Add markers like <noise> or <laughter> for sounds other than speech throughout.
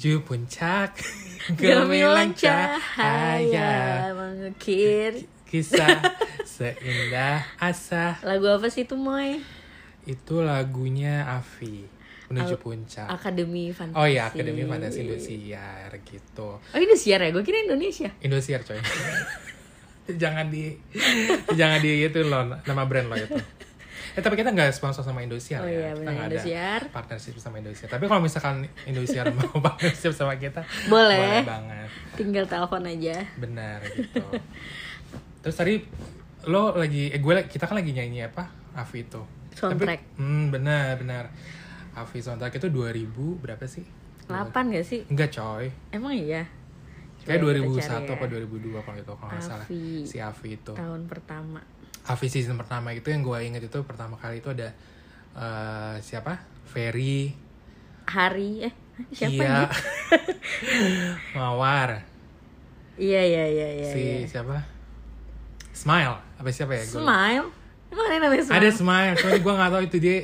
Menuju puncak. <laughs> Gemilang cahaya mengukir. Kisah <laughs> seindah asa. Lagu apa sih itu Moy? Itu lagunya Avi Menuju Al- puncak. Akademi Fantasi Oh iya Akademi Fantasi Indosiar gitu. Oh Indosiar ya? Gue kira Indonesia. Indosiar coy. <laughs> Jangan di Jangan di itu loh Nama brand lo itu Eh tapi kita nggak sponsor sama Indosiar Oh ya. iya, Kita nggak ada partnership sama Indosiar. Tapi kalau misalkan Indosiar <laughs> mau partnership sama kita Boleh. Boleh banget. Tinggal telepon aja. Benar gitu. <laughs> Terus tadi lo lagi eh gue kita kan lagi nyanyi apa? Avi itu. Soundtrack. Tapi, hmm, benar benar. Avi soundtrack itu 2000 berapa sih? 8 gak sih? enggak coy. Emang iya? kayak Coba 2001 kita cari ya. apa 2002 kalau itu kalau nggak salah. Si Avi itu. Tahun pertama Avi season pertama itu yang gue inget itu pertama kali itu ada eh, siapa Ferry Hari Eh siapa Iya nih? <laughs> Mawar Iya iya iya iya si iya. siapa Smile apa siapa ya Gua. Smile? Emang ada namanya Smile? Ada Smile, cuma gue gak tahu itu dia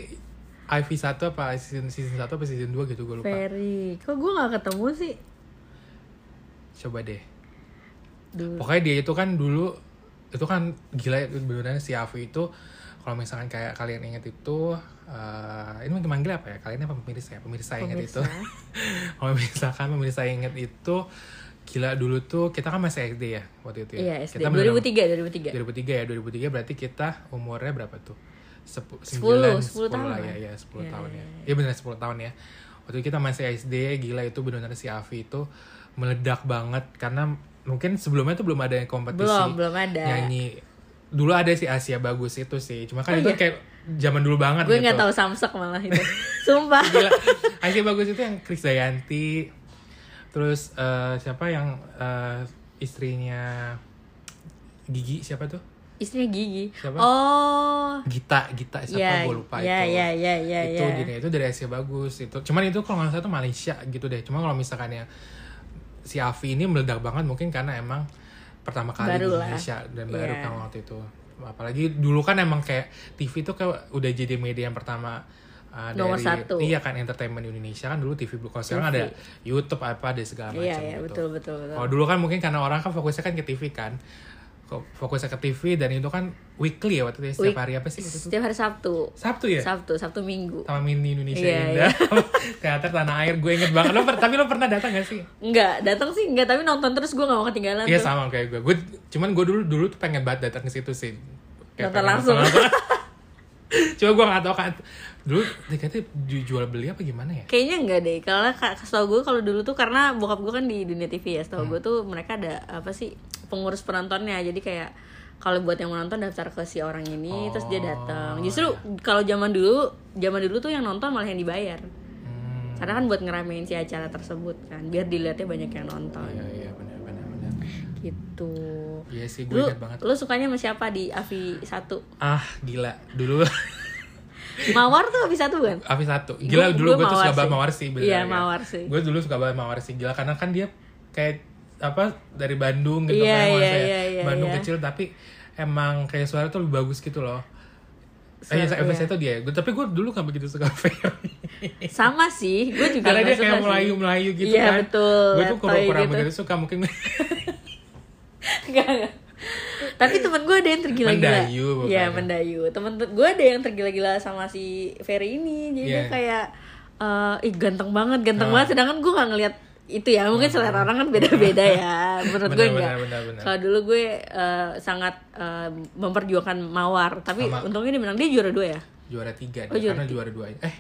IV 1 apa season, season 1 apa season 2 gitu gue lupa. Ferry Kok gue gak ketemu sih? Coba deh. Dulu Pokoknya dia itu kan dulu itu kan gila itu beneran si Avi itu kalau misalkan kayak kalian inget itu eh, ini mungkin manggil apa ya? Kalian apa? Pemirsa ya? Pemirsa, inget itu. Pemirsa. <laughs> kalau misalkan pemirsa inget itu gila dulu tuh kita kan masih SD ya waktu itu ya? Iya SD kita beneran- 2003 2003 2003 ya 2003 berarti kita umurnya berapa tuh? Sepu, 10, 9, 10 tahun lah. ya, ya 10 Iya, tahun iya, ya. Iya benar 10 tahun ya. Waktu itu kita masih SD, gila itu benar-benar si Avi itu meledak banget karena mungkin sebelumnya tuh belum ada kompetisi Belum, belum ada nyanyi. Dulu ada si Asia bagus itu sih. Cuma kan Oh, itu iya? kayak zaman dulu banget Gue gitu. gak tahu Samsek malah itu <laughs> Sumpah Gila. Asia bagus itu yang Chris Dayanti. Terus eh, siapa yang eh, istrinya Gigi siapa tuh? Istrinya Gigi Siapa? Oh Gita, Gita siapa Iya, gue lupa iya, itu. iya, iya, iya, itu iya. jadi itu dari Asia bagus itu. Cuman itu kalau nggak salah itu Malaysia gitu deh. Cuma kalau misalkan yang si Avi ini meledak banget mungkin karena emang pertama kali Baru di lah. Indonesia dan baru Iya. kan waktu itu. Apalagi dulu kan emang kayak TV itu kayak udah jadi media yang pertama uh, Nomor dari satu. iya kan entertainment di Indonesia kan dulu TV kalau sekarang ada YouTube apa ada segala macam Iya, iya, gitu. betul, betul, betul. Kalau dulu kan mungkin karena orang kan fokusnya kan ke TV kan. Ke TV dan itu kan weekly ya waktu itu ya, setiap Week- hari apa sih waktu itu? Setiap hari Sabtu. Sabtu ya? Sabtu, Sabtu Minggu. Taman Mini Indonesia Iya, Indah. <laughs> teater tanah air gue inget banget. Lo per- tapi lo pernah datang gak sih? Enggak, datang sih enggak, tapi nonton terus gue gak mau ketinggalan iya sama kayak gue. Gue cuman gue dulu dulu tuh pengen banget datang ke situ sih. Nonton pengen langsung. nonton. <laughs> cuma gue gak tau kan dulu dia katanya ju- jual beli apa gimana ya? Kayaknya enggak deh, karena ka- setahu gue kalau dulu tuh karena bokap gue kan di dunia TV ya, setahu Hmm. gue tuh mereka ada apa sih pengurus penontonnya, jadi kayak kalau buat yang menonton daftar ke si orang ini, terus dia datang. Oh, Justru kalau zaman dulu, zaman dulu tuh yang nonton malah yang dibayar, hmm, karena kan buat ngeramein si acara tersebut kan, biar dilihatnya banyak yang nonton, iya iya benar benar benar. Gitu. iya sih gue Lu, inget banget. lu sukanya sama siapa di Avi 1? ah gila. Dulu Mawar tuh Avi 1 kan? Avi satu gila Gua- dulu gue tuh Mawar suka banget mawar sih Iya, ya. Mawar sih. gue dulu suka banget mawar sih gila karena kan dia kayak apa dari Bandung gitu Iya, kan iya, maksudnya iya, iya, Bandung iya. kecil tapi emang kayak suara tuh lebih bagus gitu loh Eh, Suara- FS iya. itu dia. Gua, tapi gue dulu gak begitu suka <laughs> Ferry. Sama sih, gue juga Karena dia suka kayak melayu-melayu gitu Iya, kan. betul, Gue tuh kurang letoy kurang gitu. begitu suka mungkin <laughs> Enggak, enggak. Tapi temen gue ada yang tergila-gila. Mendayu. Iya, mendayu. Temen gue ada yang tergila-gila sama si Ferry ini. Jadi dia Iya. kayak eh ih ganteng banget, ganteng Ah. banget sedangkan gue gak ngeliat itu ya. Mungkin selera orang kan beda-beda ya. <laughs> Menurut gue enggak. Kalau dulu gue eh, sangat eh, memperjuangkan Mawar, tapi Sama. untungnya dia menang. Dia juara dua ya. juara tiga Oh, dia, juara karena juara dua eh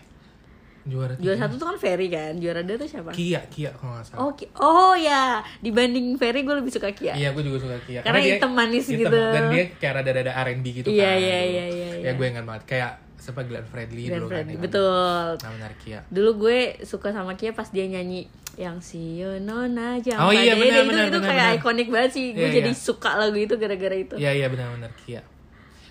juara tiga Juara satu tuh kan Ferry kan. Juara dua tuh siapa? Kia Kia kalau nggak salah Oh, oh ya, dibanding Ferry gue lebih suka Kia. Iya, gue juga suka Kia. Karena hitam manis hitam, gitu. Dan dia kayak rada-rada R&B gitu Iya, kan. iya, dulu. iya, iya, Ya iya. gue ingat banget. Kayak siapa Glenn Fredly Glenn dulu Fredly, kan. betul. Nah, benar Kia. Dulu gue suka sama Kia pas dia nyanyi yang si Nona Jampa Oh iya, benar, itu, benar, itu benar, kayak benar. ikonik banget sih. Gue Iya, jadi iya. suka lagu itu gara-gara itu. Iya, iya benar-benar Kia.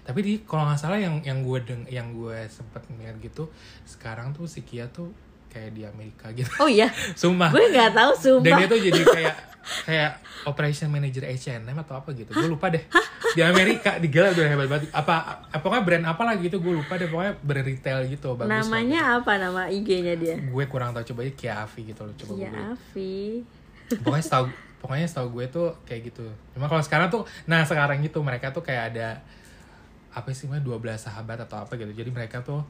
Tapi di kalau nggak salah yang yang gue deng yang gue sempet ngeliat gitu sekarang tuh si Kia tuh kayak di Amerika gitu. Oh iya? <laughs> Sumpah. Gue nggak tahu dan sumpah dia tuh jadi kayak kayak operation manager H&M atau apa gitu. Gue lupa deh. Di Amerika di gila udah hebat banget. Apa pokoknya brand apa lagi gitu gue lupa deh. Pokoknya brand retail gitu bagus namanya apa? Nama IG-nya dia? Gue kurang tahu coba aja Kiavi gitu loh coba gue Avi. Pokoknya setahu pokoknya setahu gue tuh kayak gitu. Cuma kalau sekarang tuh nah sekarang gitu mereka tuh kayak ada apa sih namanya 12 sahabat atau apa gitu. Jadi mereka tuh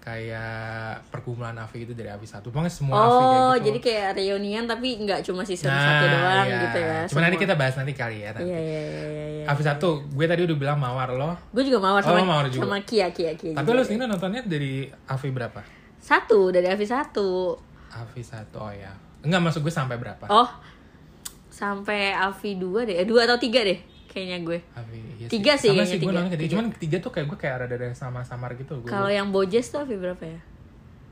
kayak perkumpulan Avi gitu dari Avi satu. Pokoknya semua kayak oh gitu. jadi kayak reunian tapi nggak cuma season Nah, satu doang iya. gitu ya cuma nanti kita bahas nanti kali ya nanti. Iya iya iya iya, iya. Avi satu gue tadi udah bilang mawar lo? Gue juga mawar Oh, sama mawar juga. sama Kia Kia Kia tapi juga. lo sendiri nontonnya dari Avi berapa? Satu dari Avi satu. Avi satu oh ya enggak masuk gue sampai berapa? Oh sampai Avi dua deh eh, dua atau tiga deh kayaknya gue Avi iya Tiga sih sama kayaknya, sih gue tiga. Tiga. cuman tiga tuh kayak gue kayak ada ada sama-samar gitu gue kalau yang Bojes tuh Avi berapa ya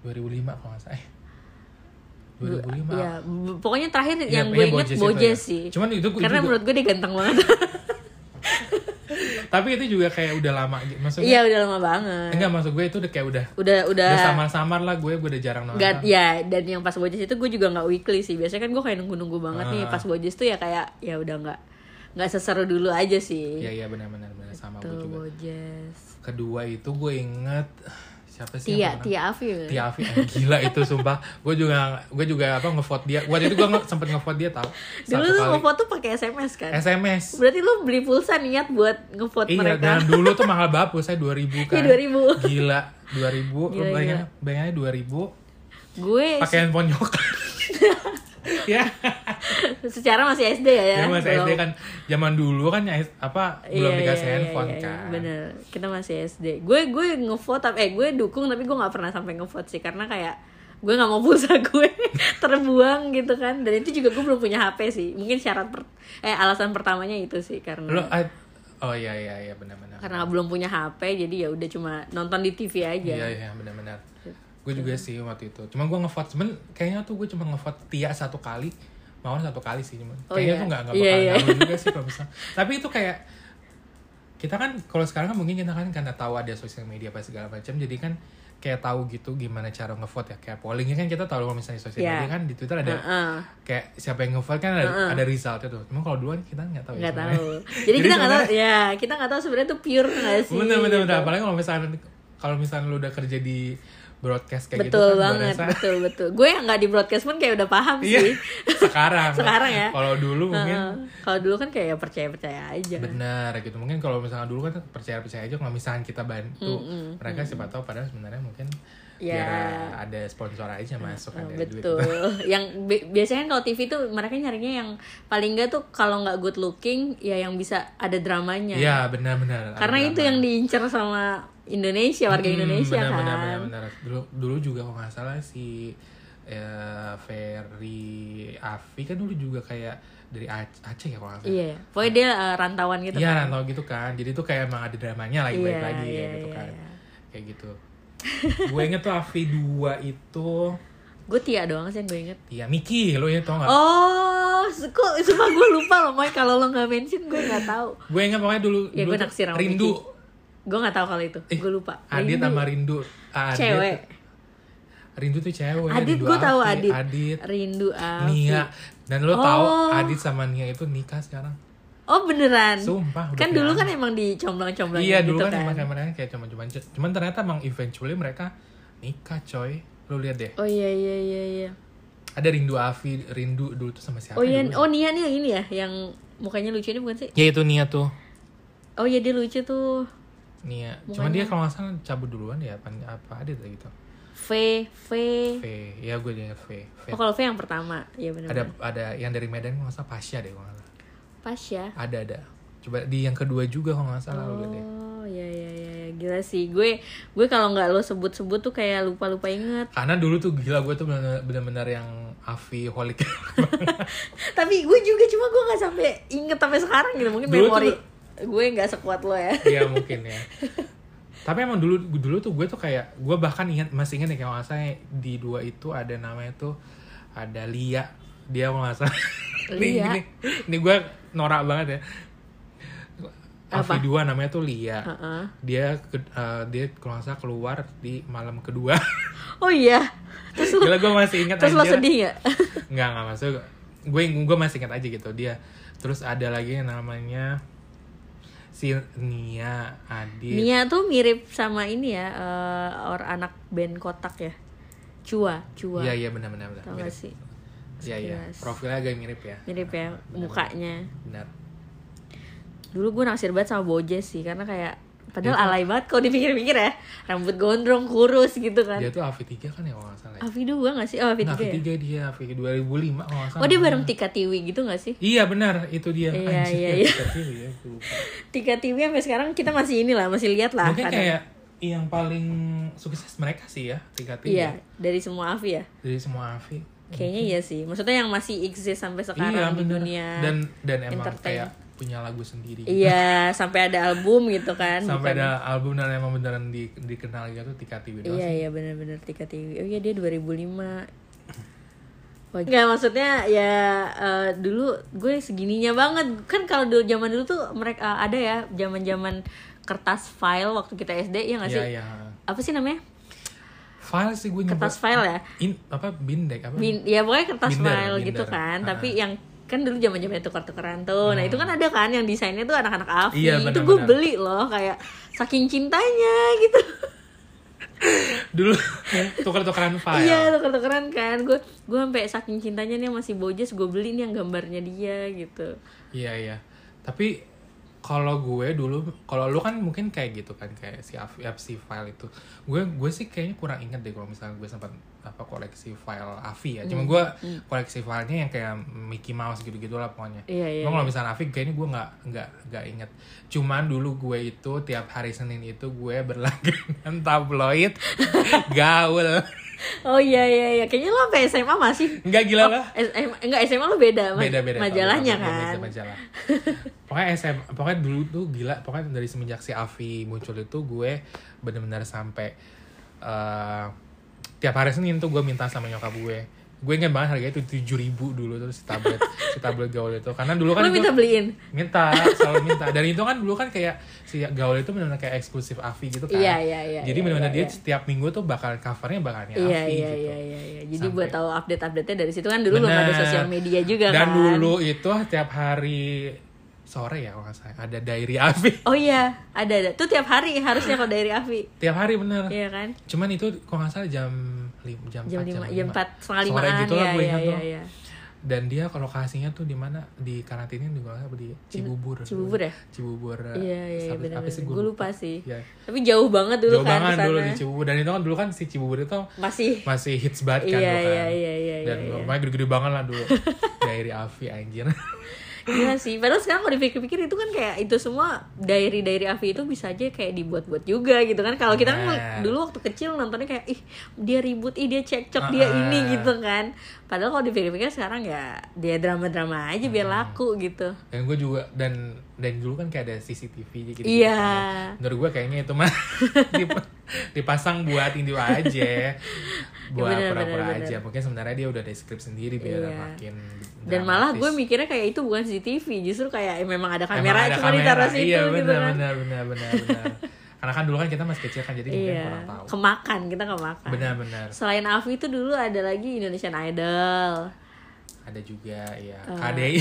2005 kalau nggak salah eh 2005 Iya, b- pokoknya terakhir Iya, yang gue inget Bojes Bojes ya. sih. Cuman itu gue Karena juga- menurut gue dia ganteng banget. <laughs> tapi itu juga kayak udah lama gitu maksudnya iya, udah lama banget. enggak maksud gue itu udah kayak udah Udah udah udah samar-samar lah gue gue udah jarang nonton Gak, ya dan yang pas Bojes itu gue juga nggak weekly sih biasanya kan gue kayak nunggu-nunggu banget nih Ah. pas Bojes tuh ya kayak ya udah nggak nggak seseru dulu aja sih. Iya iya benar-benar benar. Sama gue juga. Bojes kedua itu gue inget siapa sih Tia Tia Afi ya? Tia Afi eh, gila itu sumpah. Gue juga gue juga apa ngevote dia. Waktu itu gue nge- sempet ngevote dia tau. Dulu tuh ngevote tuh pakai SMS kan? SMS berarti lu beli pulsa niat buat ngevote Iya, mereka. dan dulu tuh mahal banget pulsa 2000 <laughs> kan. Iya, 2000. Gila, 2000. Lu Gila, bayangin, bayangannya 2000 gue pakai handphone nyokap. <laughs> ya, secara masih SD ya ya? Ya mas belum- SD kan. Zaman dulu kan ya apa belum Iya, dikasih iya, handphone iya, iya, kan. Bener, kita masih SD. Gue gue ngevote tapi eh gue dukung tapi gue nggak pernah sampai ngevote sih. Karena kayak gue nggak mau pulsa <laughs> gue terbuang gitu kan. Dan itu juga gue belum punya HP sih. Mungkin syarat per, eh alasan pertamanya itu sih karena Lu ah, oh iya iya iya benar-benar. karena belum punya HP jadi ya udah cuma nonton di TV aja. Iya iya benar-benar. Gue juga sih waktu itu. Cuma gue ngevote cuman kayaknya tuh gue cuma ngevote Tia satu kali. Mawar satu kali sih cuman. Oh, kayaknya iya. tuh nggak nggak Iya, bakal iya. ngaruh juga sih kalau misalnya. Tapi itu kayak kita kan kalau sekarang kan mungkin kita kan karena tahu ada sosial media apa segala macam jadi kan kayak tahu gitu gimana cara ngevote ya kayak pollingnya kan kita tahu kalau misalnya sosial Iya. media kan di Twitter ada Heeh. kayak siapa yang ngevote kan ada ada resultnya tuh. Cuma kalau duluan kita nggak tahu. ya nggak sebenarnya. tahu jadi, kita nggak tahu ya kita nggak tahu sebenarnya tuh pure nggak sih Bener bener bener gitu. apalagi kalau misalnya kalau misalnya lu udah kerja di broadcast kayak gitu betul kan gua banget rasa- betul betul gue yang nggak di broadcast pun kayak udah paham Iya, sih <laughs> sekarang. Sekarang ya. Kalau dulu mungkin Heeh. kalau dulu kan kayak percaya percaya aja benar gitu. Mungkin kalau misalnya dulu kan percaya percaya aja kalau misalnya kita bantu mereka siapa tahu padahal sebenarnya mungkin Ya. biar ada sponsor aja masuk Oh, ada duit. betul <laughs> yang bi- biasanya kan kalau TV tuh mereka nyarinya yang paling enggak tuh kalau nggak good looking ya yang bisa ada dramanya Iya benar benar. ada karena itu drama. yang diincar sama Indonesia warga Hmm, Indonesia benar, kan benar, benar, benar. Dulu dulu juga kalau nggak salah si ya, Ferry Afi kan dulu juga kayak dari Ac- Aceh ya kalau nggak salah. iya pokoknya dia eh, rantauan gitu Iya, kan rantau gitu kan. Jadi tuh kayak emang ada dramanya lagi Iya, baik lagi iya, kayak gitu iya, kan. iya. Kayak gitu. gue inget tuh Avi 2 itu gue Tia doang sih yang gue inget ya Miki lo ya tau gak? oh kok sumpah gue lupa loh Moy kalau lo nggak mention gue nggak tahu Gue inget pokoknya dulu, ya dulu gue naksir sama Rindu. Miki. Gue nggak tahu kalau itu Eh, gue lupa Adit sama Rindu. Adit. cewek Rindu tuh cewek. Adit gue tahu Adit Adit. Rindu Afi Nia. Dan lo Oh. tahu Adit sama Nia itu nikah sekarang. oh beneran Sumpah. kan dulu kan emang dicomblang-comblang Iya gitu dulu kan, kan emang kameranya kayak cuman-cuman cuman ternyata emang eventually mereka nikah coy. Lo lihat deh. oh iya iya iya iya Ada Rindu Afi, Rindu dulu tuh sama siapa? oh iya dulu? oh Nia nih yang ini ya yang mukanya lucu ini bukan sih Ya itu Nia tuh. oh iya dia lucu tuh Nia. Cuman dia kalau nggak salah cabut duluan ya apa apa ada gitu. V V V. Ya gue ingat V. V. oh kalau V yang pertama iya benar Ada ada yang dari Medan kalau nggak salah Pasya deh kalau nggak salah. pas ya Ada ada. Coba di yang kedua juga kalau nggak salah deh. Oh iya iya iya iya. gila sih gue gue kalau nggak lo sebut-sebut tuh kayak lupa lupa inget. Karena dulu tuh gila gue tuh bener-bener yang Avi holik. <laughs> Tapi gue juga cuma gue nggak sampai inget sampai sekarang gitu mungkin Dulu tuh- memori gue nggak sekuat lo ya. Iya mungkin ya. Tapi emang dulu dulu tuh gue tuh kayak gue bahkan ingat masih ingat ya kalau salah di dua itu ada namanya tuh ada Lia dia kalau nggak salah. <laughs> Lia? Ini, ini gue norak banget ya. Apa? Avi dua namanya tuh Lia. Heeh. Dia ke- eh, dia kalau nggak salah keluar di malam kedua. <laughs> Oh iya. Gila gue masih ingat terus lo anjir. sedih nggak Nggak, nggak masuk. Gue gue masih ingat aja gitu dia. Terus ada lagi yang namanya si Nia Adit. Nia tuh mirip sama ini ya eh, orang anak band kotak ya Cua Cua Iya iya benar benar benar. tau gak sih Iya iya. Profilnya agak mirip ya. mirip ya mukanya Benar. dulu gue naksir banget sama Bojes sih karena kayak padahal alay banget kalau dipikir-pikir ya rambut gondrong kurus gitu kan Dia tuh Avi 3 kan ya kalau nggak salah. ya? Avi dua gak sih oh Avi Nah, tiga Avi ya 3 dia Avi 2005 kalau nggak salah. oh dia bareng Tika Tiwi gitu gak sih Iya benar, itu dia. Iya, Anjir, iya, ya, iya. Tika Tiwi ya. <laughs> Tika Tiwi sampai sekarang kita masih inilah masih lihat lah Mungkin kadang. kayak yang paling sukses mereka sih ya, Tika Tiwi. iya dari semua Avi ya Dari semua Avi. kayaknya iya sih maksudnya yang masih exist sampai sekarang iya, di dunia Dan dan emang kayak punya lagu sendiri. iya sampai ada album gitu kan Sampai bukan- ada album dan emang beneran di, dikenal gitu Tika Tiwi doang Iya iya benar-benar Tika TV. Oh iya dia 2005. Wah, Enggak maksudnya ya eh, dulu gue segininya banget kan kalau dulu zaman dulu tuh mereka ada ya zaman-zaman kertas file waktu kita SD ya nggak sih? Iya, iya. Apa sih namanya? File sih gue Kertas file ya? In, apa bindek apa? Bin, ya pokoknya kertas Binder, file gitu binder. kan. Ah. Tapi yang kan dulu zaman-zaman itu tukeran tuh. Nah, itu kan ada kan yang desainnya tuh anak-anak Avi. Iya, itu gue beli loh kayak saking cintanya gitu. Dulu <laughs> tuker-tukeran file. Iya tuker-tukeran kan Gue gue sampai saking cintanya nih masih bojes Gue beli nih yang gambarnya dia gitu Iya iya. Tapi kalau gue dulu, kalau lu kan mungkin kayak gitu kan kayak si Af- FC file itu. Gue gue sih kayaknya kurang inget deh kalau misalnya gue sempat apa koleksi file Avi ya. Cuma Hmm, gue koleksi filenya yang kayak Mickey Mouse gitu-gitu lah pokoknya. Iya, iya, Cuma kalau misalnya Avi kayaknya gue nggak nggak nggak inget. Cuman dulu gue itu tiap hari Senin itu gue berlangganan <laughs> tabloid <laughs> gaul. Oh iya iya iya Kayaknya lo sampai SMA masih Enggak gila lah. SMA, Enggak SMA lo beda beda beda Majalahnya beda, kan beda majalah pokoknya SM pokoknya dulu tuh gila pokoknya dari semenjak si Avi muncul itu gue bener-bener sampai eh, tiap hari Senin tuh gue minta sama nyokap gue. Gue inget banget harganya itu tujuh ribu dulu tuh si tablet <laughs> si tablet gaul itu. Karena dulu kan itu- minta beliin? Minta selalu minta. Dan <laughs> itu kan dulu kan kayak si gaul itu benar-benar kayak eksklusif Avi gitu kan. Iya, iya, iya, jadi iya, benar-benar iya, dia iya. setiap minggu tuh bakal covernya bakalnya Iya Avi iya gitu. iya iya iya. Jadi Sampai- buat tahu update-update-nya dari situ kan dulu belum ada sosial media juga dan kan. dulu itu tiap hari sore ya kalau nggak salah. Ada diary Avi. Oh iya ada ada. Tuh tiap hari harusnya kalau dari Avi. Tiap hari bener. Iya kan? Cuman itu kalau nggak salah jam lim, jam, Jam 5 4, jam 4 setengah Sore limaan. gitu lah ya, gue iya, ingat iya, tuh. iya. dan dia kalau lokasinya tuh di mana? Di karantina di mana? Di Cibubur? Cibubur ya? Cibubur Iya iya Sabi- benar apa sih Gue lupa. sih. Ya. Tapi jauh banget dulu jauh kan banget dulu di Cibubur. Dan itu kan dulu kan si Cibubur itu Masih. masih hits banget kan Iya, dulu kan. iya, iya, iya, dan iya, iya. rumahnya gede-gede banget lah dulu. <laughs> Diary Avi anjir <laughs> Iya sih, padahal sekarang kalau dipikir-pikir itu kan kayak itu semua diary-diary Avi itu bisa aja kayak dibuat-buat juga gitu kan. Kalau kita kan Bener. dulu waktu kecil nontonnya kayak ih dia ribut, ih dia cekcok, dia ini gitu kan. Padahal kalau dipikir-pikir sekarang ya dia drama-drama aja biar laku gitu. dan gue juga dan dan dulu kan kayak ada CCTV gitu Iya. menurut gue kayaknya itu mah <laughs> dip- dipasang buat ini aja <laughs> buat Bener, pura-pura bener, aja mungkin sebenarnya dia udah ada skrip sendiri biar Iya. makin Dan malah gue dramatis. mikirnya kayak itu bukan CCTV, justru kayak memang ada kamera ada cuma kamera. ditaruh situ iya, gitu benar, kan. benar benar benar benar <laughs> karena kan dulu kan kita masih kecil kan jadi mungkin Iya, kurang tahu. kemakan kita kemakan. benar-benar. Selain Avi itu dulu ada lagi Indonesian Idol. ada juga ya Eh, KDI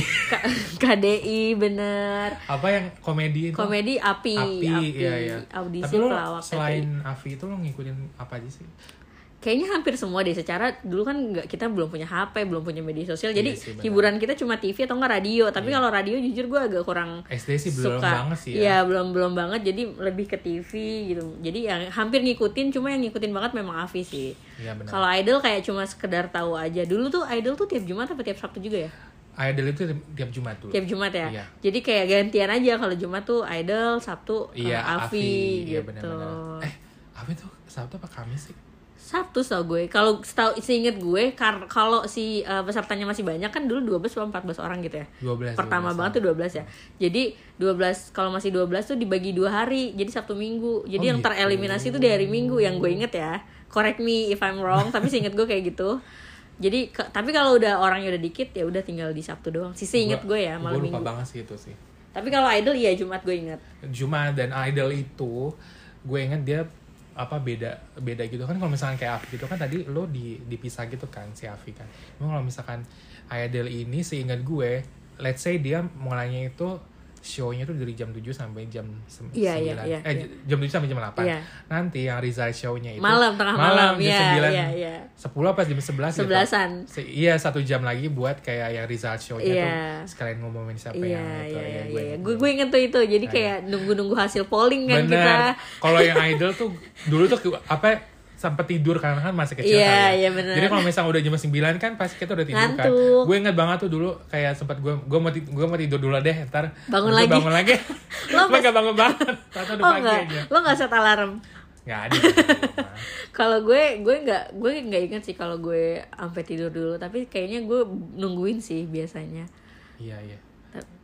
KDI <laughs> bener. apa yang komedi itu? Komedi Api, Api, iya iya. Audisi tapi lo pelawak selain Avi itu lo ngikutin apa aja sih kayaknya hampir semua deh. Secara dulu kan nggak kita belum punya HP belum punya media sosial. Jadi Iya sih, hiburan kita cuma TV atau enggak radio. Tapi kalau radio jujur gue agak kurang SD sih belum suka. banget sih ya. Iya, belum belum banget. Jadi lebih ke TV gitu. Jadi yang hampir ngikutin cuma yang ngikutin banget memang Avi sih. Iya kalau Idol kayak cuma sekedar tahu aja. Dulu tuh Idol tuh tiap Jumat atau tiap Sabtu juga ya? Idol itu tiap Jumat tuh. Tiap Jumat ya? Iya. jadi kayak gantian aja. Kalau Jumat tuh Idol Sabtu Iya, Avi, Iya, gitu. benar-benar. Eh, Avi tuh Sabtu apa Kamis sih? Sabtu tau gue. Kalau setahu seinget gue kar kalau si uh, pesertanya masih banyak kan dulu 12 atau 14 orang gitu ya? 12. pertama 12 banget tuh 12 ya. Jadi 12 kalau masih 12 tuh dibagi dua hari jadi Sabtu Minggu. Jadi Oh, yang gitu. tereliminasi tuh di hari Minggu yang gue inget ya. Correct me if I'm wrong tapi seinget gue kayak gitu. Jadi ke- tapi kalau udah orangnya udah dikit ya udah tinggal di Sabtu doang. Sih inget gue ya malam Gue lupa Minggu. banget sih itu sih. tapi kalau Idol iya Jumat gue inget. Jumat dan Idol itu gue inget dia apa beda beda gitu kan kalau misalkan kayak Afi gitu kan tadi lo di dipisah gitu kan si Afi kan. Emang kalau misalkan Idol ini seingat gue let's say dia mulainya itu show-nya tuh dari jam 7 sampai jam sem- Iya, iya, 9 iya, eh iya. jam 7 sampai jam 8 Iya. nanti yang Rizal show-nya itu malam tengah malam, jam ya 9 ya ya 10 apa jam 11 gitu. sebelasan Se- iya satu jam lagi buat kayak yang result show-nya Iya. tuh sekalian ngomongin siapa iya yang itu iya ya, gue ingat. gue gue inget tuh itu jadi Nah, kayak nunggu nunggu hasil polling kan Bener. kita Kalau yang idol tuh dulu tuh apa sampai tidur karena kan masih kecil Iya, kali ya. iya bener. Jadi kalau misalnya udah jam 9 kan pasti kita udah tidur kan. Ngantuk. Gue inget banget tuh dulu kayak sempat gue gue mau gue mau tidur dulu deh ntar Bangun lagi. bangun lagi. <laughs> Lo Lo gak bangun banget. <laughs> Tata udah oh pagi enggak aja. lo nggak set alarm Gak ada. <laughs> kalau gue gue nggak gue nggak inget sih kalau gue sampai tidur dulu tapi kayaknya gue nungguin sih biasanya Iya iya.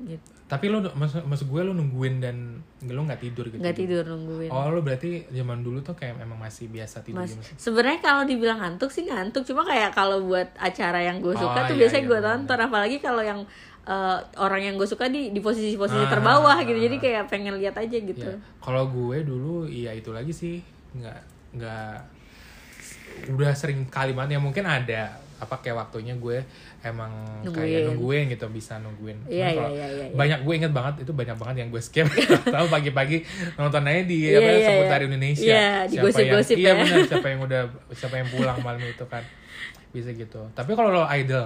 Gitu. Tapi lo maksud, maksud gue lo nungguin dan lo nggak tidur gitu. nggak tidur nungguin Oh lo berarti zaman dulu tuh kayak memang masih biasa tidur Mas, sebenarnya kalau dibilang ngantuk sih ngantuk, cuma kayak kalau buat acara yang gue suka Oh, tuh iya, biasanya iya, gue benar. tonton, apalagi kalau yang eh, orang yang gue suka di di posisi-posisi Ah, terbawah ah, gitu, ah. jadi kayak pengen lihat aja gitu. Ya, kalau gue dulu iya itu lagi sih nggak nggak udah sering kali banget ya mungkin ada apa kayak waktunya gue emang kayak Nungguin. nungguin gitu bisa nungguin. Iya, kalau iya, iya, iya. Banyak gue inget banget itu banyak banget yang gue skip. <laughs> Tahu pagi-pagi nonton aja di Iya, apa iya, seputar iya. Indonesia. Iya, di Siapa gosip-gosip yang, Iya ya. benar <laughs> siapa yang udah siapa yang pulang malam itu kan. Bisa gitu. Tapi kalau lo idol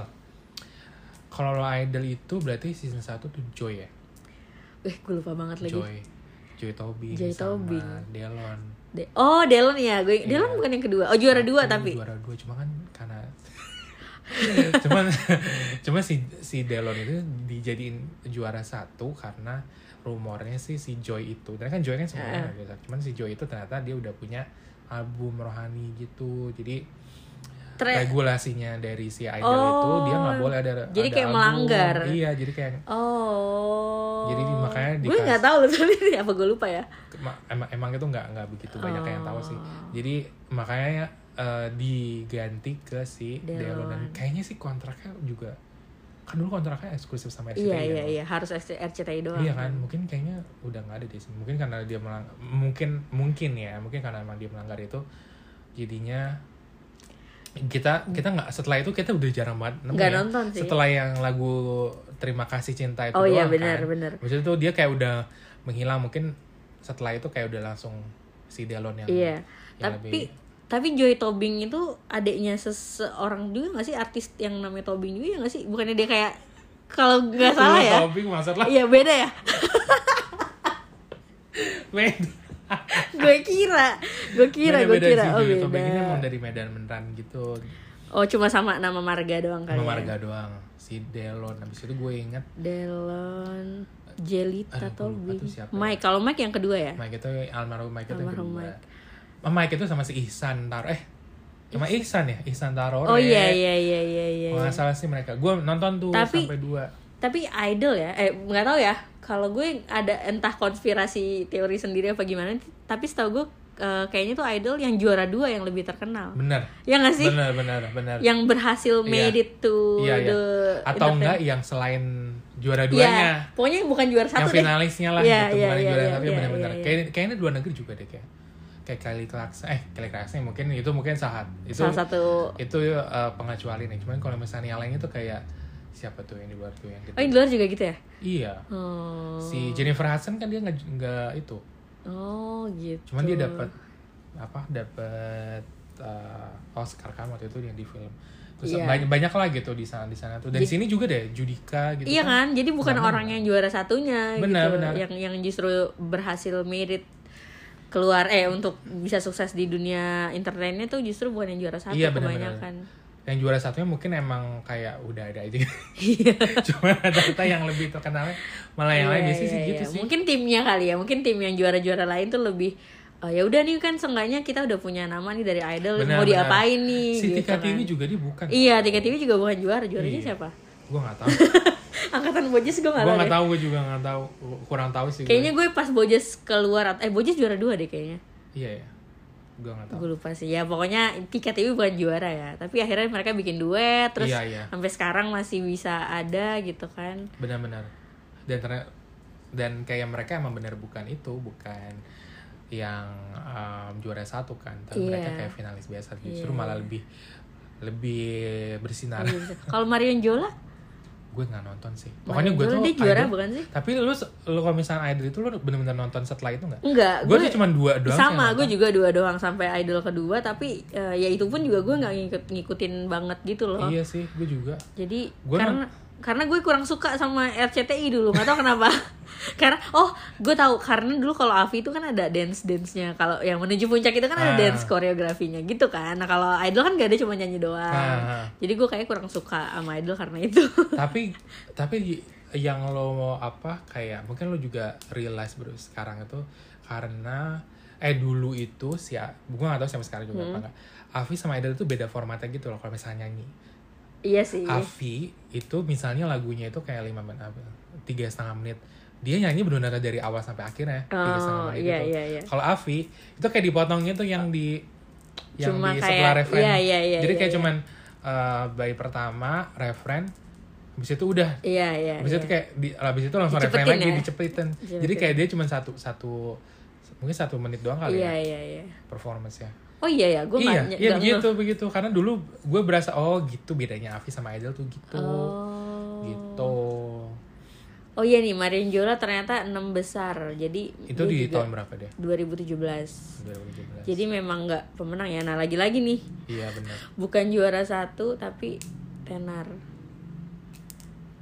kalau lo idol itu berarti season 1 tuh Joy ya? Eh, gue lupa banget lagi. Joy. Joy Tobing Joy sama Tobing. Delon. De- oh, Delon ya, gue Iya. Delon bukan yang kedua. Oh, juara dua tapi. juara dua cuma kan karena <laughs> cuman cuma si si Delon itu dijadiin juara satu karena rumornya sih si Joy itu dan kan Joy kan sebenarnya nggak biasa cuman si Joy itu ternyata dia udah punya album rohani gitu jadi Tre- regulasinya dari si idol Oh, itu dia nggak boleh ada jadi ada kayak album. melanggar. iya jadi kayak Oh. Jadi makanya gue nggak tahu loh soalnya apa gue lupa ya.Ema- emang emang itu nggak nggak begitu banyak yang tahu sih Oh. jadi makanya eh, diganti ke si Delon. Kayaknya sih kontraknya juga kan dulu kontraknya eksklusif sama RCTI Iya ya, iya iya harus RCTI doang. iya kan mungkin kayaknya udah nggak ada deh sih. mungkin karena dia melang mungkin mungkin ya mungkin karena emang dia melanggar itu jadinya kita kita nggak setelah itu kita udah jarang banget nemu Nggak ya. nonton sih. setelah yang lagu terima kasih cinta itu Oh iya, doang benar, kan. benar. maksudnya tuh dia kayak udah menghilang mungkin setelah itu kayak udah langsung si Delon yang Iya. yang Tapi lebih- tapi Joy Tobing itu adiknya seseorang juga gak sih artis yang namanya Tobing juga ya gak sih? Bukannya dia kayak kalau nggak salah ya? Tobing maksud lah Iya beda ya. <laughs> beda gue kira, gue kira, gue kira. sih, Oh Joey Tobing ini emang beda. dari Medan beneran gitu Oh cuma sama nama marga doang kali. sama ya? marga doang si Delon habis itu gue inget Delon, Jelita Tobing. ya. Mike, kalau Mike yang kedua ya? Mike itu almarhum Mike itu yang Almarhum kedua Mike. Oh, Mike itu sama si Ihsan Taro. Eh sama Ihsan? Ya? Ihsan Taro Oh iya iya iya iya iya. Nggak salah sih mereka. Gue nonton tuh Tapi- sampai dua. tapi idol ya? Eh nggak tahu ya. Kalau gue ada entah konspirasi teori sendiri apa gimana tapi setahu gue eh, kayaknya tuh idol yang juara dua yang lebih terkenal. Bener. Ya nggak sih? Bener bener bener. Yang berhasil made Iya. it to Iya, iya. the atau enggak yang selain juara Iya, duanya pokoknya bukan juara satu yang deh. finalisnya lah Iya, gitu iya, bukan iya, juara iya, satu iya, benar-benar iya, iya. kayak kayaknya dua negeri juga deh kayak kayak Kelly Clarkson eh Kelly Clarkson mungkin itu mungkin sahat itu salah satu itu uh, pengecualian nih. Cuman kalau misalnya yang lain itu kayak siapa tuh yang di luar tuh yang gitu. Oh yang di luar juga gitu ya? Iya. Oh, si Jennifer Hudson kan dia nggak itu. Oh gitu. Cuman dia dapat apa dapat uh, Oscar kan waktu itu yang di film. Terus Iya. banyak banyak lah gitu di sana di sana tuh. Dan di sini juga deh Judika gitu Iya kan, jadi bukan orang yang juara satunya Benar, gitu, benar. yang yang justru berhasil merit keluar eh untuk bisa sukses di dunia internetnya tuh justru bukan yang juara satu Iya, benar, benar. kebanyakan. yang juara satunya mungkin emang kayak udah ada aja Iya. <laughs> cuma ternyata yang lebih terkenalnya malah yang lain Iya, biasanya sih iya, gitu sih Mungkin timnya kali ya, mungkin tim yang juara-juara lain tuh lebih oh, ya udah nih kan seenggaknya kita udah punya nama nih dari idol Benar, mau benar. diapain nih si gitu Tika kan. TV juga dia bukan Iya, Tika TV juga bukan juara, juaranya Iya. siapa? gue nggak tahu <laughs> Angkatan Bojes gue gue gak tahu. nggak deh. tahu gue juga nggak tahu kurang tahu sih Kayaknya gue gue pas Bojes keluar eh Bojes juara dua deh kayaknya. iya ya gue nggak tahu gue lupa sih ya pokoknya Tika TV bukan juara ya tapi akhirnya mereka bikin duet terus Iya, iya. sampai sekarang masih bisa ada gitu kan benar-benar dan ternyata dan kayak mereka emang benar bukan itu bukan yang um, juara satu kan tapi mereka Iya. kayak finalis biasa justru Iya. malah lebih lebih bersinar. Kalau Marion Jola, gue nggak nonton sih. Pokoknya gue tuh dia juara Idol- bukan sih? tapi lu lu kalau misalnya idol itu lu bener-bener nonton setelah itu nggak? Enggak, gue sih cuma dua doang sama gue juga dua doang sampai idol kedua tapi eh, ya itu pun juga gue nggak ngikut ngikutin banget gitu loh. Iya sih gue juga. Jadi Gua karena karena gue kurang suka sama RCTI dulu nggak tahu kenapa. <laughs> Karena oh gue tahu karena dulu kalau Avi itu kan ada dance dance nya kalau yang menuju puncak itu kan ada Ah. dance koreografinya gitu kan. Nah kalau idol kan gak ada cuma nyanyi doang. Ah. jadi gue kayak kurang suka sama idol karena itu. <laughs> Tapi tapi yang lo mau apa kayak mungkin lo juga realize bro sekarang itu karena eh dulu itu si gue gak tahu sampai sekarang juga Hmm. apa enggak Avi sama Idol itu beda formatnya gitu loh kalau misalnya nyanyi iya sih Avi itu misalnya lagunya itu kayak lima menit tiga setengah menit dia nyanyi benar-benar dari awal sampai akhirnya tiga setengah oh menit iya itu iya iya kalau Avi itu kayak dipotongnya tuh yang di yang Cuma di kayak- setelah referen iya, iya, iya, jadi iya, kayak iya. cuman uh, bayi pertama referen habis itu udah iya iya Habis iya. itu kayak di, habis itu langsung referen lagi ya? Dicepetin. Jadi kayak dia cuma satu satu mungkin satu menit doang kali iya ya iya iya performance ya. Oh iya ya gue iya, nggak iya begitu begitu. Karena dulu gue berasa oh gitu bedanya Avi sama Idol tuh gitu. Oh. Gitu. Oh iya nih, Marion Jola ternyata 6 besar. Jadi Itu di tahun berapa deh? 2017. 2017. Jadi memang nggak pemenang ya. Nah lagi-lagi nih, Iya benar. bukan juara satu tapi tenar.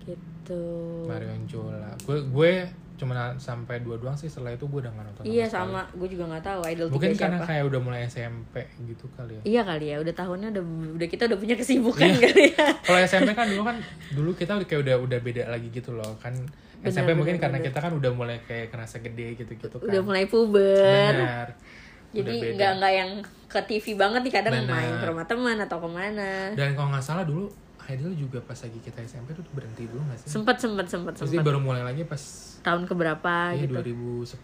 Gitu. Marion Jola. Gue gue cuma sampai dua doang sih setelah itu gue udah nggak nonton Iya sekali. sama, gue juga nggak tahu idol mungkin tiga karena siapa. kayak udah mulai SMP gitu kali ya Iya kali ya, udah tahunnya udah udah kita udah punya kesibukan Iya. kali ya. <laughs> kalau SMP kan dulu kan dulu kita kayak udah udah beda lagi gitu loh kan Benar, SMP mungkin benar, karena benar. kita kan udah mulai kayak kerasa gede gitu gitu kan Udah mulai puber. benar Jadi nggak nggak yang ke TV banget nih kadang Benar. main ke rumah teman atau ke mana. dan kalau nggak salah dulu Idol juga pas lagi kita SMP tuh berhenti dulu nggak sih Sempet sempet sempet sempet baru mulai lagi pas tahun keberapa iya, gitu. 2010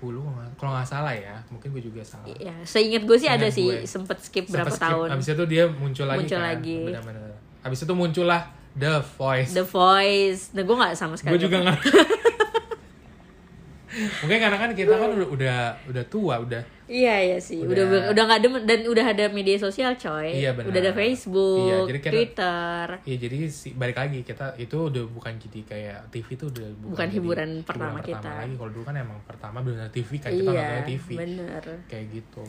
kalau nggak- salah ya mungkin gue juga salah Ya, seingat gue sih ada Seingat sih gue. sempet skip Sempet berapa skip. tahun. Abis itu dia muncul lagi Muncul kan lagi. benar-benar Abis itu muncullah The Voice The Voice. Nah, gue nggak sama sekali. gue juga <laughs> nggak mungkin karena kan kita kan udah udah, udah tua udah Iya iya sih. Udah Udah- udah nggak demen dan udah ada media sosial coy. Iya, benar. Udah ada Facebook, Iya, jadi kita- Twitter. Iya jadi si, balik lagi kita itu udah bukan jadi kayak TV itu udah bukan, Bukan jadi hiburan pertama kita. lagi kalau dulu kan emang pertama benar TV kan kita iya, nontonnya TV bener. kayak gitu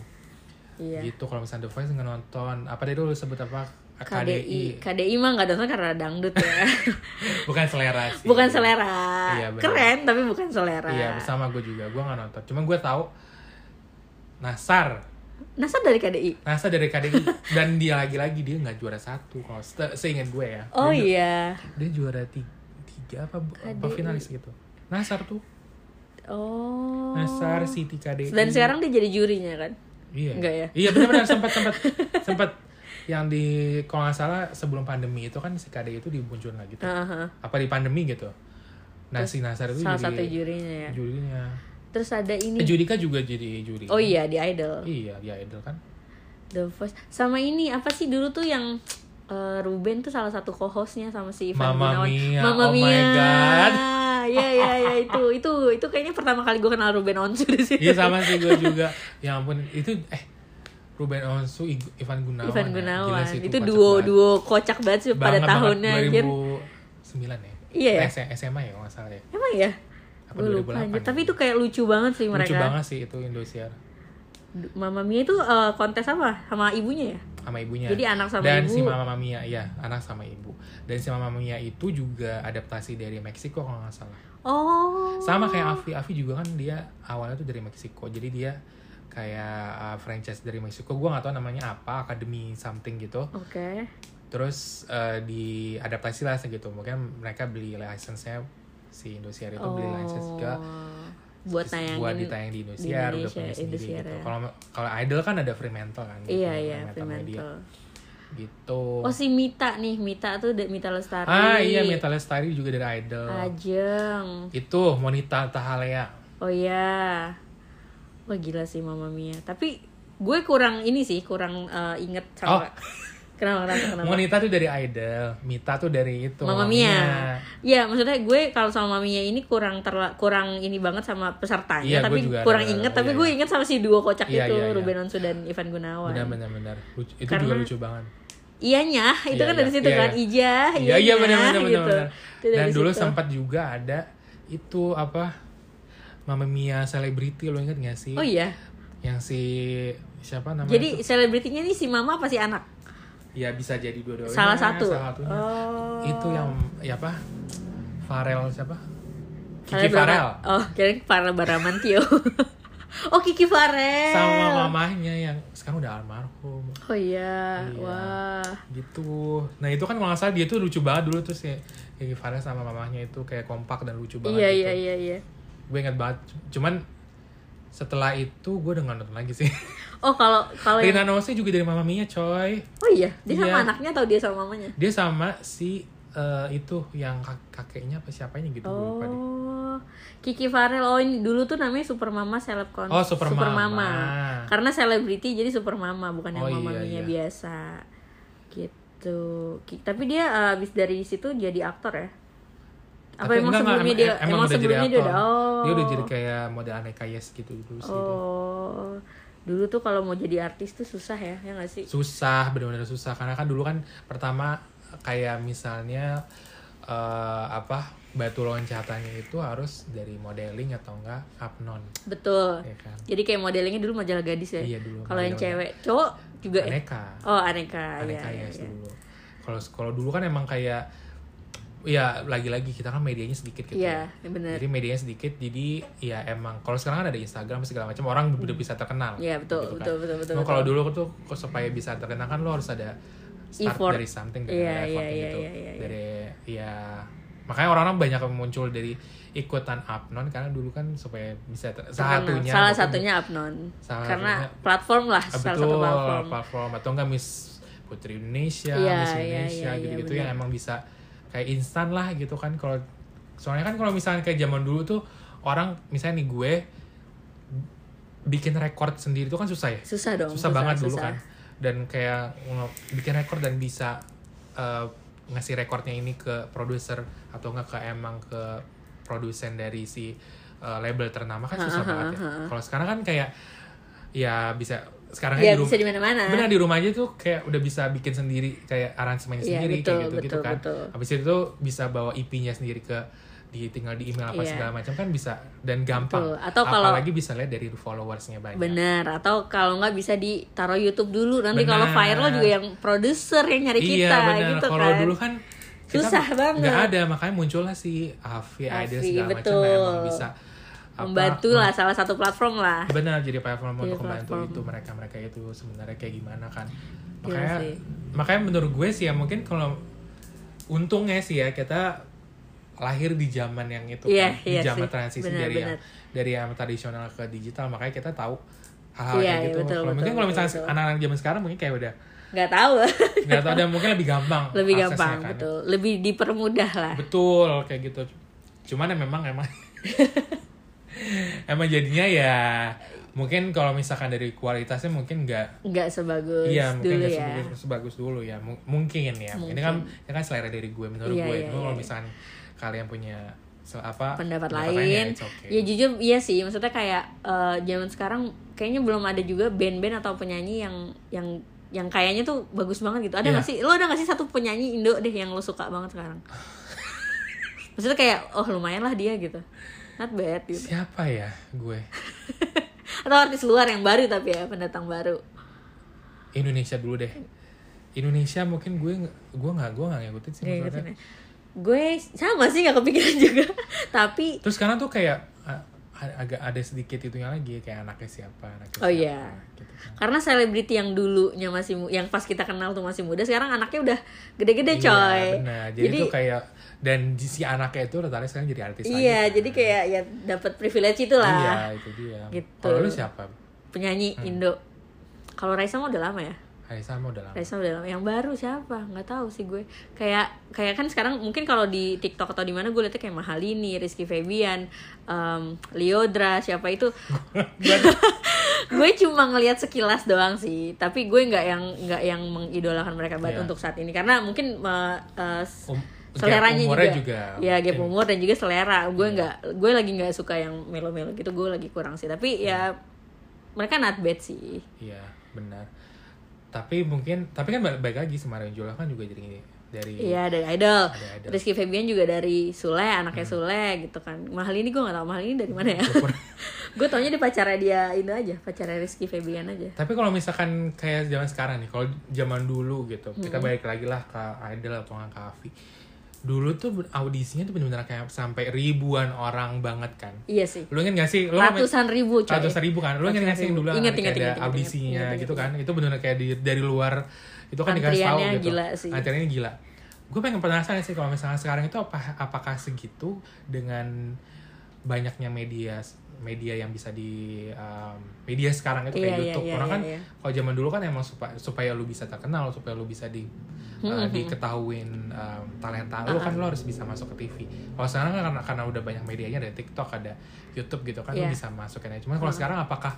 Iya. gitu kalau misalnya The Voice nggak nonton apa deh dulu sebut apa KDI. KDI mah nggak nonton karena dangdut ya. <laughs> bukan selera sih bukan selera. Iya. Keren tapi bukan selera. iya bersama gue juga gue nggak nonton cuma gue tahu Nasar Nasar dari KDI. Nasar dari KDI dan dia lagi-lagi dia nggak juara satu kalau se- seingat gue ya Oh dia, iya. dia juara tiga, tiga apa, apa finalis gitu Nasar tuh Oh. Nasar City KDI Dan sekarang dia jadi jurinya kan? Iya. Enggak ya? Iya benar-benar sempat sempat <laughs> sempat yang di kalau nggak salah sebelum pandemi itu kan si KDI itu dimunculin lagi tuh. Aha. Apa di pandemi gitu. Nah si Nasar itu Salah jadi satu jurinya ya. jurinya. Terus ada ini. Eh, Judika juga jadi juri. Oh iya di Idol. Iya, dia idol kan. The Voice. Sama ini apa sih dulu tuh yang eh, Ruben tuh salah satu co-hostnya sama si Ivan Gunawan. Mia, Mamma oh my Mia. God. Iya iya iya itu itu itu kayaknya pertama kali gue kenal Ruben Onsu di sini. Iya sama sih gue juga. Ya ampun itu eh Ruben Onsu, Ivan Gunawan. Ivan ya. Gunawan. Gila sih, itu duo banget. duo kocak banget sih pada Banget tahunnya banget, anjir. 2009 ya. Iya ya? SMA ya kalau nggak salah ya. Emang ya? Apa Gue lupa 2008 anjir. ya? Tapi itu kayak lucu banget sih mereka. Lucu banget sih itu Indosiar. Mama Mia itu eh, kontes apa? Sama ibunya ya? sama ibunya. Jadi anak sama Dan ibu. si Mama Mia, ya anak sama ibu. Dan si Mama Mia itu juga adaptasi dari Meksiko kalau nggak salah. Oh. Sama kayak Avi, Avi juga kan dia awalnya tuh dari Meksiko. Jadi dia kayak uh, franchise dari Meksiko. Gua nggak tahu namanya apa, Academy something gitu. Oke. Terus uh, diadaptasi lah segitu. Mungkin mereka beli license-nya si Indosiar itu beli license ke Oh. buat tayangin buat ditayang di Indosiar, di udah Indonesia, punya sendiri gitu. ya. Kalau kalau Idol kan ada Fremantle kan. gitu, Iya iya Fremantle. Gitu. Oh si Mita nih, Mita tuh Mita Lestari. Ah iya Meta Lestari juga dari Idol. Ajeng. Itu Monita Tahalea. Oh iya. Wah gila sih Mama Mia. Tapi gue kurang ini sih, kurang eh, inget sama. Oh. <laughs> Kenapa kenapa kenapa? Monita tuh dari Idol, Mita tuh dari itu. Mama Mia. Iya, maksudnya gue kalau sama Mama Mia ini kurang terla, kurang ini banget sama pesertanya, Iya, tapi kurang ada- inget. oh, Tapi iya, gue iya. inget sama si duo kocak Iya, itu, iya, iya. Ruben Onsu dan Ivan Gunawan. Benar benar benar. Lucu- Itu Karena- juga lucu banget. Iyanya, itu Iya, kan dari iya, situ iya, kan, iya. Ija, Iya iya benar benar gitu. benar. Dari Dan dulu situ. sempat juga ada itu apa Mama Mia selebriti lo inget gak sih? Oh iya. Yang si siapa namanya? Jadi selebritinya ini si mama apa si anak? ya bisa jadi dua-duanya. Salah satu. Salah satunya. Oh. Itu yang ya apa? Farel siapa? Kiki Farel. Oh, kira Farel Baramantio. <laughs> oh, Kiki Farel. Sama mamahnya yang sekarang udah almarhum. Oh iya. Iya. Wah. gitu nah itu kan kalau nggak salah dia tuh lucu banget dulu tuh si Kiki Farel sama mamahnya itu kayak kompak dan lucu banget Iya gitu. iya iya iya. Gue inget banget cuman setelah itu gue udah nggak nonton lagi sih <laughs> Oh, kalau kalau yang Rina Nose juga dari Mama Mia coy Oh iya, dia sama Iya. anaknya atau dia sama mamanya? dia sama si eh, itu yang kak- kakeknya apa siapanya gitu gue lupa deh. Oh, Kiki Farel. Oh, ini dulu tuh namanya Super Mama Celeb Con. Oh, Super Mama. Karena selebriti jadi Super Mama bukan yang Oh, Mama iya, Mia iya. biasa. Gitu. Tapi dia eh, habis dari situ jadi aktor ya? Apa Tapi emang enggak, enggak, sebelumnya em- dia emang emang udah jadi sebelumnya dia aktor. udah oh. dia udah jadi kayak model aneka yes gitu dulu sih dia. Oh. Dulu tuh kalau mau jadi artis tuh susah ya, ya nggak sih? susah benar-benar susah karena kan dulu kan pertama kayak misalnya eh, apa batu loncatannya itu harus dari modeling atau enggak upnon Betul. ya kan Jadi kayak modelingnya dulu majalah gadis ya. Iya, dulu Kalau yang cewek, cowok juga ya? aneka Oh, aneka. aneka ya, yes ya, ya. dulu kalau kalau dulu kan emang kayak ya lagi-lagi kita kan medianya sedikit gitu Iya, ya. bener. jadi medianya sedikit jadi ya emang kalau sekarang kan ada Instagram segala macam orang udah bisa terkenal Iya, betul, gitu kan. betul, betul, betul, kalau dulu tuh kok supaya bisa terkenal kan lo harus ada start Effort. dari something kan effort iya, iya, gitu iya, iya, iya. dari ya makanya orang-orang banyak yang muncul dari ikutan upnon karena dulu kan supaya bisa ter- satunya salah satunya Upnon. Salah Karena satunya- platform lah, Ah, salah satu platform. platform atau enggak Miss Putri Indonesia, Iya, Miss iya, Indonesia iya, gitu-gitu iya, yang benar. emang bisa kayak instan lah gitu kan kalau soalnya kan kalau misalnya kayak zaman dulu tuh orang misalnya nih gue bikin record sendiri tuh kan susah ya Susah dong. susah, banget dulu susah. kan dan kayak bikin record dan bisa eh, ngasih recordnya ini ke produser atau enggak ke emang ke produsen dari si eh, label ternama kan susah Ha, ha, banget ya kalau sekarang kan kayak ya bisa sekarang di bisa di mana-mana. benar di rumah aja tuh kayak udah bisa bikin sendiri kayak aransemennya Iya, sendiri betul, kayak gitu gitu betul, kan betul. habis itu tuh bisa bawa IP-nya sendiri ke di tinggal di email apa Iya. segala macam kan bisa dan gampang Betul. Atau kalau- apalagi bisa lihat dari followersnya banyak Bener, atau kalau nggak bisa ditaruh YouTube dulu nanti Benar. kalau viral juga yang produser yang nyari iya kita benar gitu kalau kan. dulu kan kita Susah banget. nggak ada makanya muncullah si ada Afi, segala macam yang emang bisa Membantu lah salah satu platform lah. benar jadi platform Jadi untuk membantu platform. itu mereka mereka itu sebenarnya kayak gimana kan Gila makanya sih. makanya menurut gue sih ya mungkin kalau untungnya sih ya kita lahir di zaman yang itu Iya, kan di iya zaman sih. transisi Benar, dari yang benar. dari yang tradisional ke digital makanya kita tahu hal-hal Iya, kayak iya, gitu betul, kalau betul, mungkin kalau misalnya anak-anak zaman sekarang mungkin kayak udah Nggak tahu. <laughs> nggak tahu ada mungkin lebih gampang Lebih gampang, kan. betul. Lebih dipermudah lah. betul kayak gitu cuman ya memang emang <laughs> emang jadinya ya mungkin kalau misalkan dari kualitasnya mungkin nggak Nggak sebagus iya mungkin dulu nggak ya. sebagus, sebagus dulu ya Mu- mungkin ya ini kan ini kan selera dari gue menurut Iya, gue iya, Cuma kalau iya. misalkan kalian punya apa pendapat lain, lain. ya, okay. Ya jujur iya sih, maksudnya kayak eh, zaman sekarang kayaknya belum ada juga band-band atau penyanyi yang yang yang kayaknya tuh bagus banget gitu. Ada Iya. nggak sih? Lo ada nggak sih satu penyanyi Indo deh yang lo suka banget sekarang? <laughs> maksudnya kayak oh lumayan lah dia gitu. Not bad gitu. siapa ya gue <laughs> Atau artis luar yang baru tapi ya pendatang baru. Indonesia dulu deh Indonesia mungkin gue gue nggak gue nggak ngikutin sih maksudnya nih. Gue sama sih nggak kepikiran <laughs> juga. tapi terus sekarang tuh kayak agak ada sedikit itunya lagi kayak anaknya siapa anaknya Oh, siapa, iya. gitu kan. karena selebriti yang dulunya masih yang pas kita kenal tuh masih muda sekarang anaknya udah gede-gede Iya, coy benar. Jadi, tuh kayak dan si anaknya itu rata sekarang jadi artis lagi, iya kan. jadi kayak ya dapat privilege itu Iya, lah itu dia. Gitu. Kalau lu siapa? penyanyi Hmm. Indo kalau Raisa mah udah lama ya Raisa mah udah lama. Raisa udah lama. Yang baru siapa? Nggak tahu sih gue. Kayak kayak kan sekarang mungkin kalau di TikTok atau di mana gue liatnya kayak Mahalini Rizky Febian em, Liodra siapa itu. <laughs> <laughs> Gue cuma ngelihat sekilas doang sih. Tapi gue nggak yang nggak yang mengidolakan mereka banget Iya. untuk saat ini. Karena mungkin uh, uh, Um, seleranya juga, juga ya gap umur dan juga selera. Gue Iya. nggak gue lagi nggak suka yang melo-melo gitu. Gue lagi kurang sih. Tapi ya mereka not bad sih. Iya, benar. Tapi mungkin, tapi kan balik, balik lagi Mario Jola kan juga jadi dari Iya dari idol. Ada idol. Rizky Febian juga dari Sule, anaknya Sule gitu kan. Mahal ini gue gak tau mahal ini dari mana ya. Gue <laughs> taunya dia pacarnya dia ini aja, pacarnya Rizky Febian aja. Tapi kalau misalkan kayak zaman sekarang nih, kalau zaman dulu gitu, kita balik lagi lah ke Idol atau ke Avi. Dulu tuh audisinya tuh bener-bener kayak sampai ribuan orang banget kan. Iya sih. Lu inget gak sih? Lu Ratusan ribu coy. ratusan ribu kan lu inget gak sih yang dulu kayak ingat, ada ingat, audisinya ingat, gitu kan itu benar kayak di, dari luar itu kan dikasih tahu gitu gila sih. antriannya gila gue pengen penasaran sih kalau misalnya sekarang itu apa apakah segitu dengan banyaknya media media yang bisa di um, media sekarang itu kayak Iya, iya, YouTube. iya, orang iya, kan iya. kalau zaman dulu kan emang supaya supaya lu bisa terkenal supaya lu bisa di uh, Hmm, diketahuin um, talenta lu kan lu harus bisa masuk ke TV kalau sekarang kan karena, karena udah banyak medianya ada TikTok ada YouTube gitu kan lu Iya. bisa masukin aja cuman kalau sekarang apakah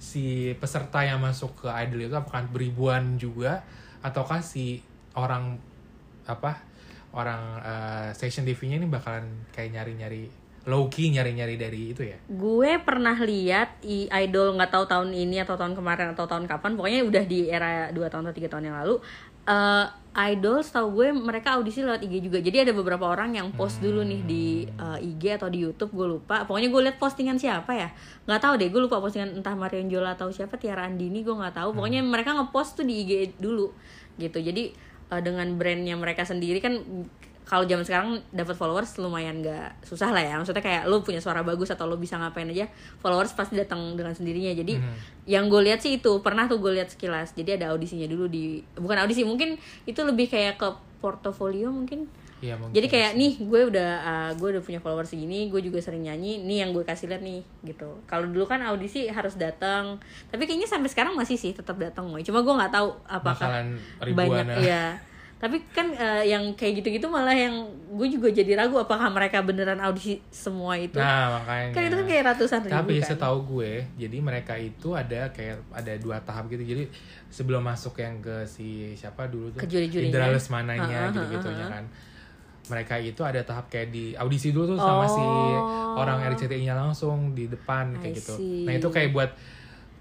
si peserta yang masuk ke idol itu apakah beribuan juga ataukah si orang apa orang uh, station TV-nya ini bakalan kayak nyari-nyari low key nyari-nyari dari itu ya Gue pernah lihat i idol nggak tahu tahun ini atau tahun kemarin atau tahun kapan, pokoknya udah di era 2 tahun atau tiga tahun yang lalu. eh idol setahu gue mereka audisi lewat IG juga. Jadi ada beberapa orang yang post dulu nih di eh, IG atau di YouTube, gue lupa. Pokoknya gue lihat postingan siapa ya? nggak tahu deh, gue lupa postingan entah Marion Jola atau siapa Tiara Andini, gue nggak tahu. Pokoknya mereka ngepost tuh di IG dulu gitu. Jadi eh, dengan brandnya mereka sendiri kan kalau zaman sekarang dapat followers lumayan gak susah lah ya. Maksudnya kayak lu punya suara bagus atau lu bisa ngapain aja followers pasti datang dengan sendirinya. Jadi yang gue lihat sih itu pernah tuh gue lihat sekilas. Jadi ada audisinya dulu di bukan audisi mungkin itu lebih kayak ke portofolio mungkin. Iya mungkin. jadi kayak nih gue udah uh, gue udah punya followers segini gue juga sering nyanyi nih yang gue kasih lihat nih gitu. Kalau dulu kan audisi harus datang tapi kayaknya sampai sekarang masih sih tetap datang cuma gue nggak tahu apakah bakalan ribuan banyak iya <laughs> tapi kan eh, yang kayak gitu-gitu malah yang gue juga jadi ragu apakah mereka beneran audisi semua itu nah makanya kan itu kan kayak ratusan ribu tapi kan setahu gue jadi mereka itu ada kayak ada dua tahap gitu jadi sebelum masuk yang ke si siapa dulu tuh Ke juri-jurinya. Indra Lesmananya Ha, ha, gitu gitu ha, ha. kan mereka itu ada tahap kayak di audisi dulu tuh sama si Oh. orang RCTI-nya langsung di depan kayak I gitu see. nah itu kayak buat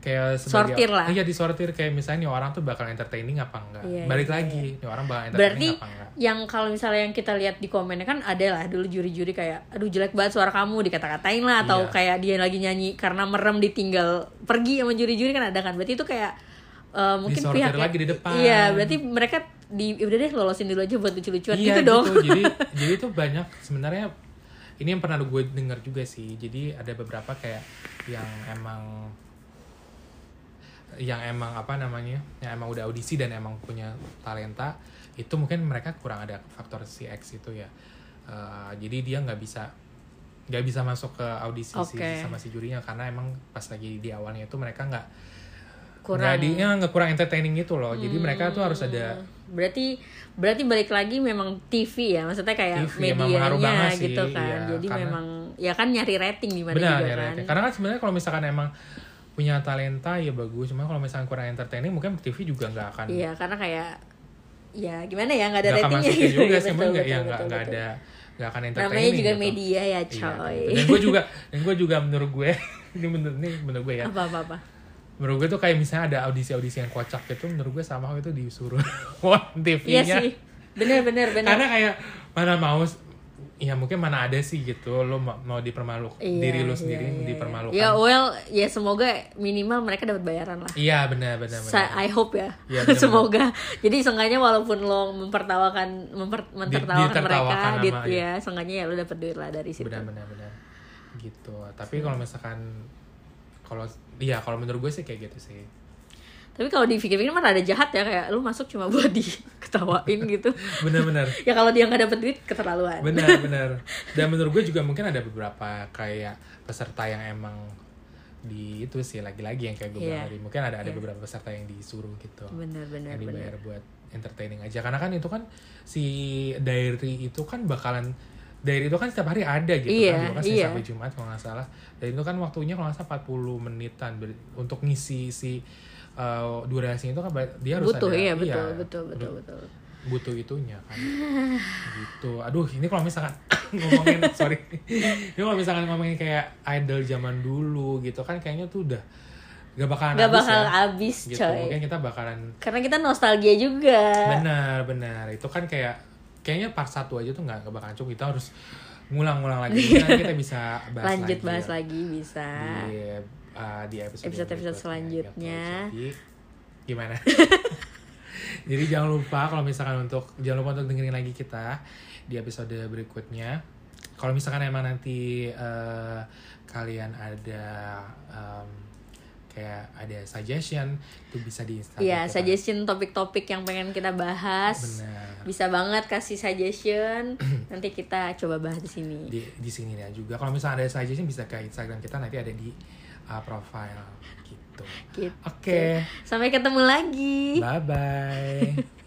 kayak sebagai Sortir lah. iya disortir kayak misalnya nih orang tuh bakal entertaining apa enggak Iya, balik iya, lagi nih orang bakal berarti entertaining apa enggak yang kalau misalnya yang kita lihat di komennya kan ada lah dulu juri-juri kayak aduh jelek banget suara kamu dikata-katain lah atau Iya. kayak dia lagi nyanyi karena merem ditinggal pergi sama juri-juri kan ada kan berarti itu kayak eh, mungkin Disortir pihak lagi di depan. iya berarti mereka di udah deh lolosin dulu aja buat lucu-lucuan Iya gitu dong jadi <laughs> jadi tuh banyak sebenarnya ini yang pernah gue dengar juga sih. Jadi ada beberapa kayak yang emang yang emang apa namanya yang emang udah audisi dan emang punya talenta itu mungkin mereka kurang ada faktor CX itu ya. Eh, jadi dia nggak bisa nggak bisa masuk ke audisi si- Oke. sama si jurinya karena emang pas lagi di awalnya itu mereka nggak kurang. nggak di ya, nggak kurang entertaining gitu loh. Jadi mereka tuh harus ada berarti berarti balik lagi memang TV ya maksudnya kayak TV medianya sih, gitu kan. iya, jadi karena- memang ya kan nyari rating di mana juga kan. rating. karena kan sebenarnya kalau misalkan emang punya talenta ya bagus. Cuma kalau misalkan kurang entertaining mungkin TV juga nggak akan iya karena kayak ya gimana ya nggak ada nggak akan ratingnya gitu juga ya, sih betul, mungkin nggak ya nggak betul, nggak betul. ada nggak akan entertaining namanya juga gitu. media ya Iya, coy. gitu. dan gue juga dan gue juga menurut gue <laughs> ini menurut ini menurut gue ya. Apa apa apa? Menurut gue tuh kayak misalnya ada audisi-audisi yang kocak gitu menurut gue sama itu disuruh <laughs> on iya TV-nya sih. Bener bener bener. Karena kayak mana mau ya mungkin mana ada sih gitu lo mau, mau dipermaluk Iya, diri lo iya, sendiri iya, iya. dipermalukan ya well ya semoga minimal mereka dapat bayaran lah iya benar benar benar I hope ya, Iya, <laughs> bener-bener. semoga. Jadi seenggaknya walaupun lo mempertawakan, memper, mentertawakan mereka, dit, sama- ya, seenggaknya ya lo dapet duit lah dari situ. benar benar benar gitu tapi kalau misalkan kalau iya kalau menurut gue sih kayak gitu sih Tapi kalau dipikir-pikir mah ada jahat ya kayak lo masuk cuma buat <laughs> diketawain gitu. benar benar <laughs> ya kalau dia nggak dapet duit keterlaluan. benar <laughs> benar dan menurut gue juga mungkin ada beberapa kayak peserta yang emang di itu sih lagi-lagi yang kayak gue bilang Iya. tadi mungkin ada ada Iya. beberapa peserta yang disuruh gitu bener yang dibayar bener. buat entertaining aja karena kan itu kan si diary itu kan bakalan dari itu kan setiap hari ada gitu Iya, kan dulu kan iya. sampai Jumat kalau nggak salah. Dan itu kan waktunya kalau nggak salah 40 menitan untuk ngisi si uh, durasi itu kan dia harus butuh ada iya betul iya, betul betul betul. butuh itunya kan. Gitu. Aduh ini kalau misalkan <coughs> ngomongin sorry. Ini kalau misalkan ngomongin kayak idol zaman dulu gitu kan kayaknya tuh udah gak bakalan Gak habis bakal ya. abis gitu coy. mungkin kita bakalan karena kita nostalgia juga. Benar benar. Itu kan kayak kayaknya part satu aja tuh nggak bakalan cukup kita harus ngulang-ngulang lagi. <laughs> Kita bisa bahas lanjut lagi bahas ya. lagi bisa. Di uh, di episode Episode-episode berikutnya, selanjutnya. gitu. Jadi, gimana? <laughs> Jadi jangan lupa kalau misalkan untuk jangan lupa untuk dengerin lagi kita di episode berikutnya. Kalau misalkan emang nanti uh, kalian ada um, kayak ada suggestion itu bisa di Instagram Iya, suggestion topik-topik yang pengen kita bahas. benar Bisa banget kasih suggestion. <clears throat> Nanti kita coba bahas di sini. di di sini ya juga kalau misalnya ada suggestion bisa ke Instagram kita nanti ada di uh, profile gitu Gitu. oke Sampai ketemu lagi. bye bye <laughs>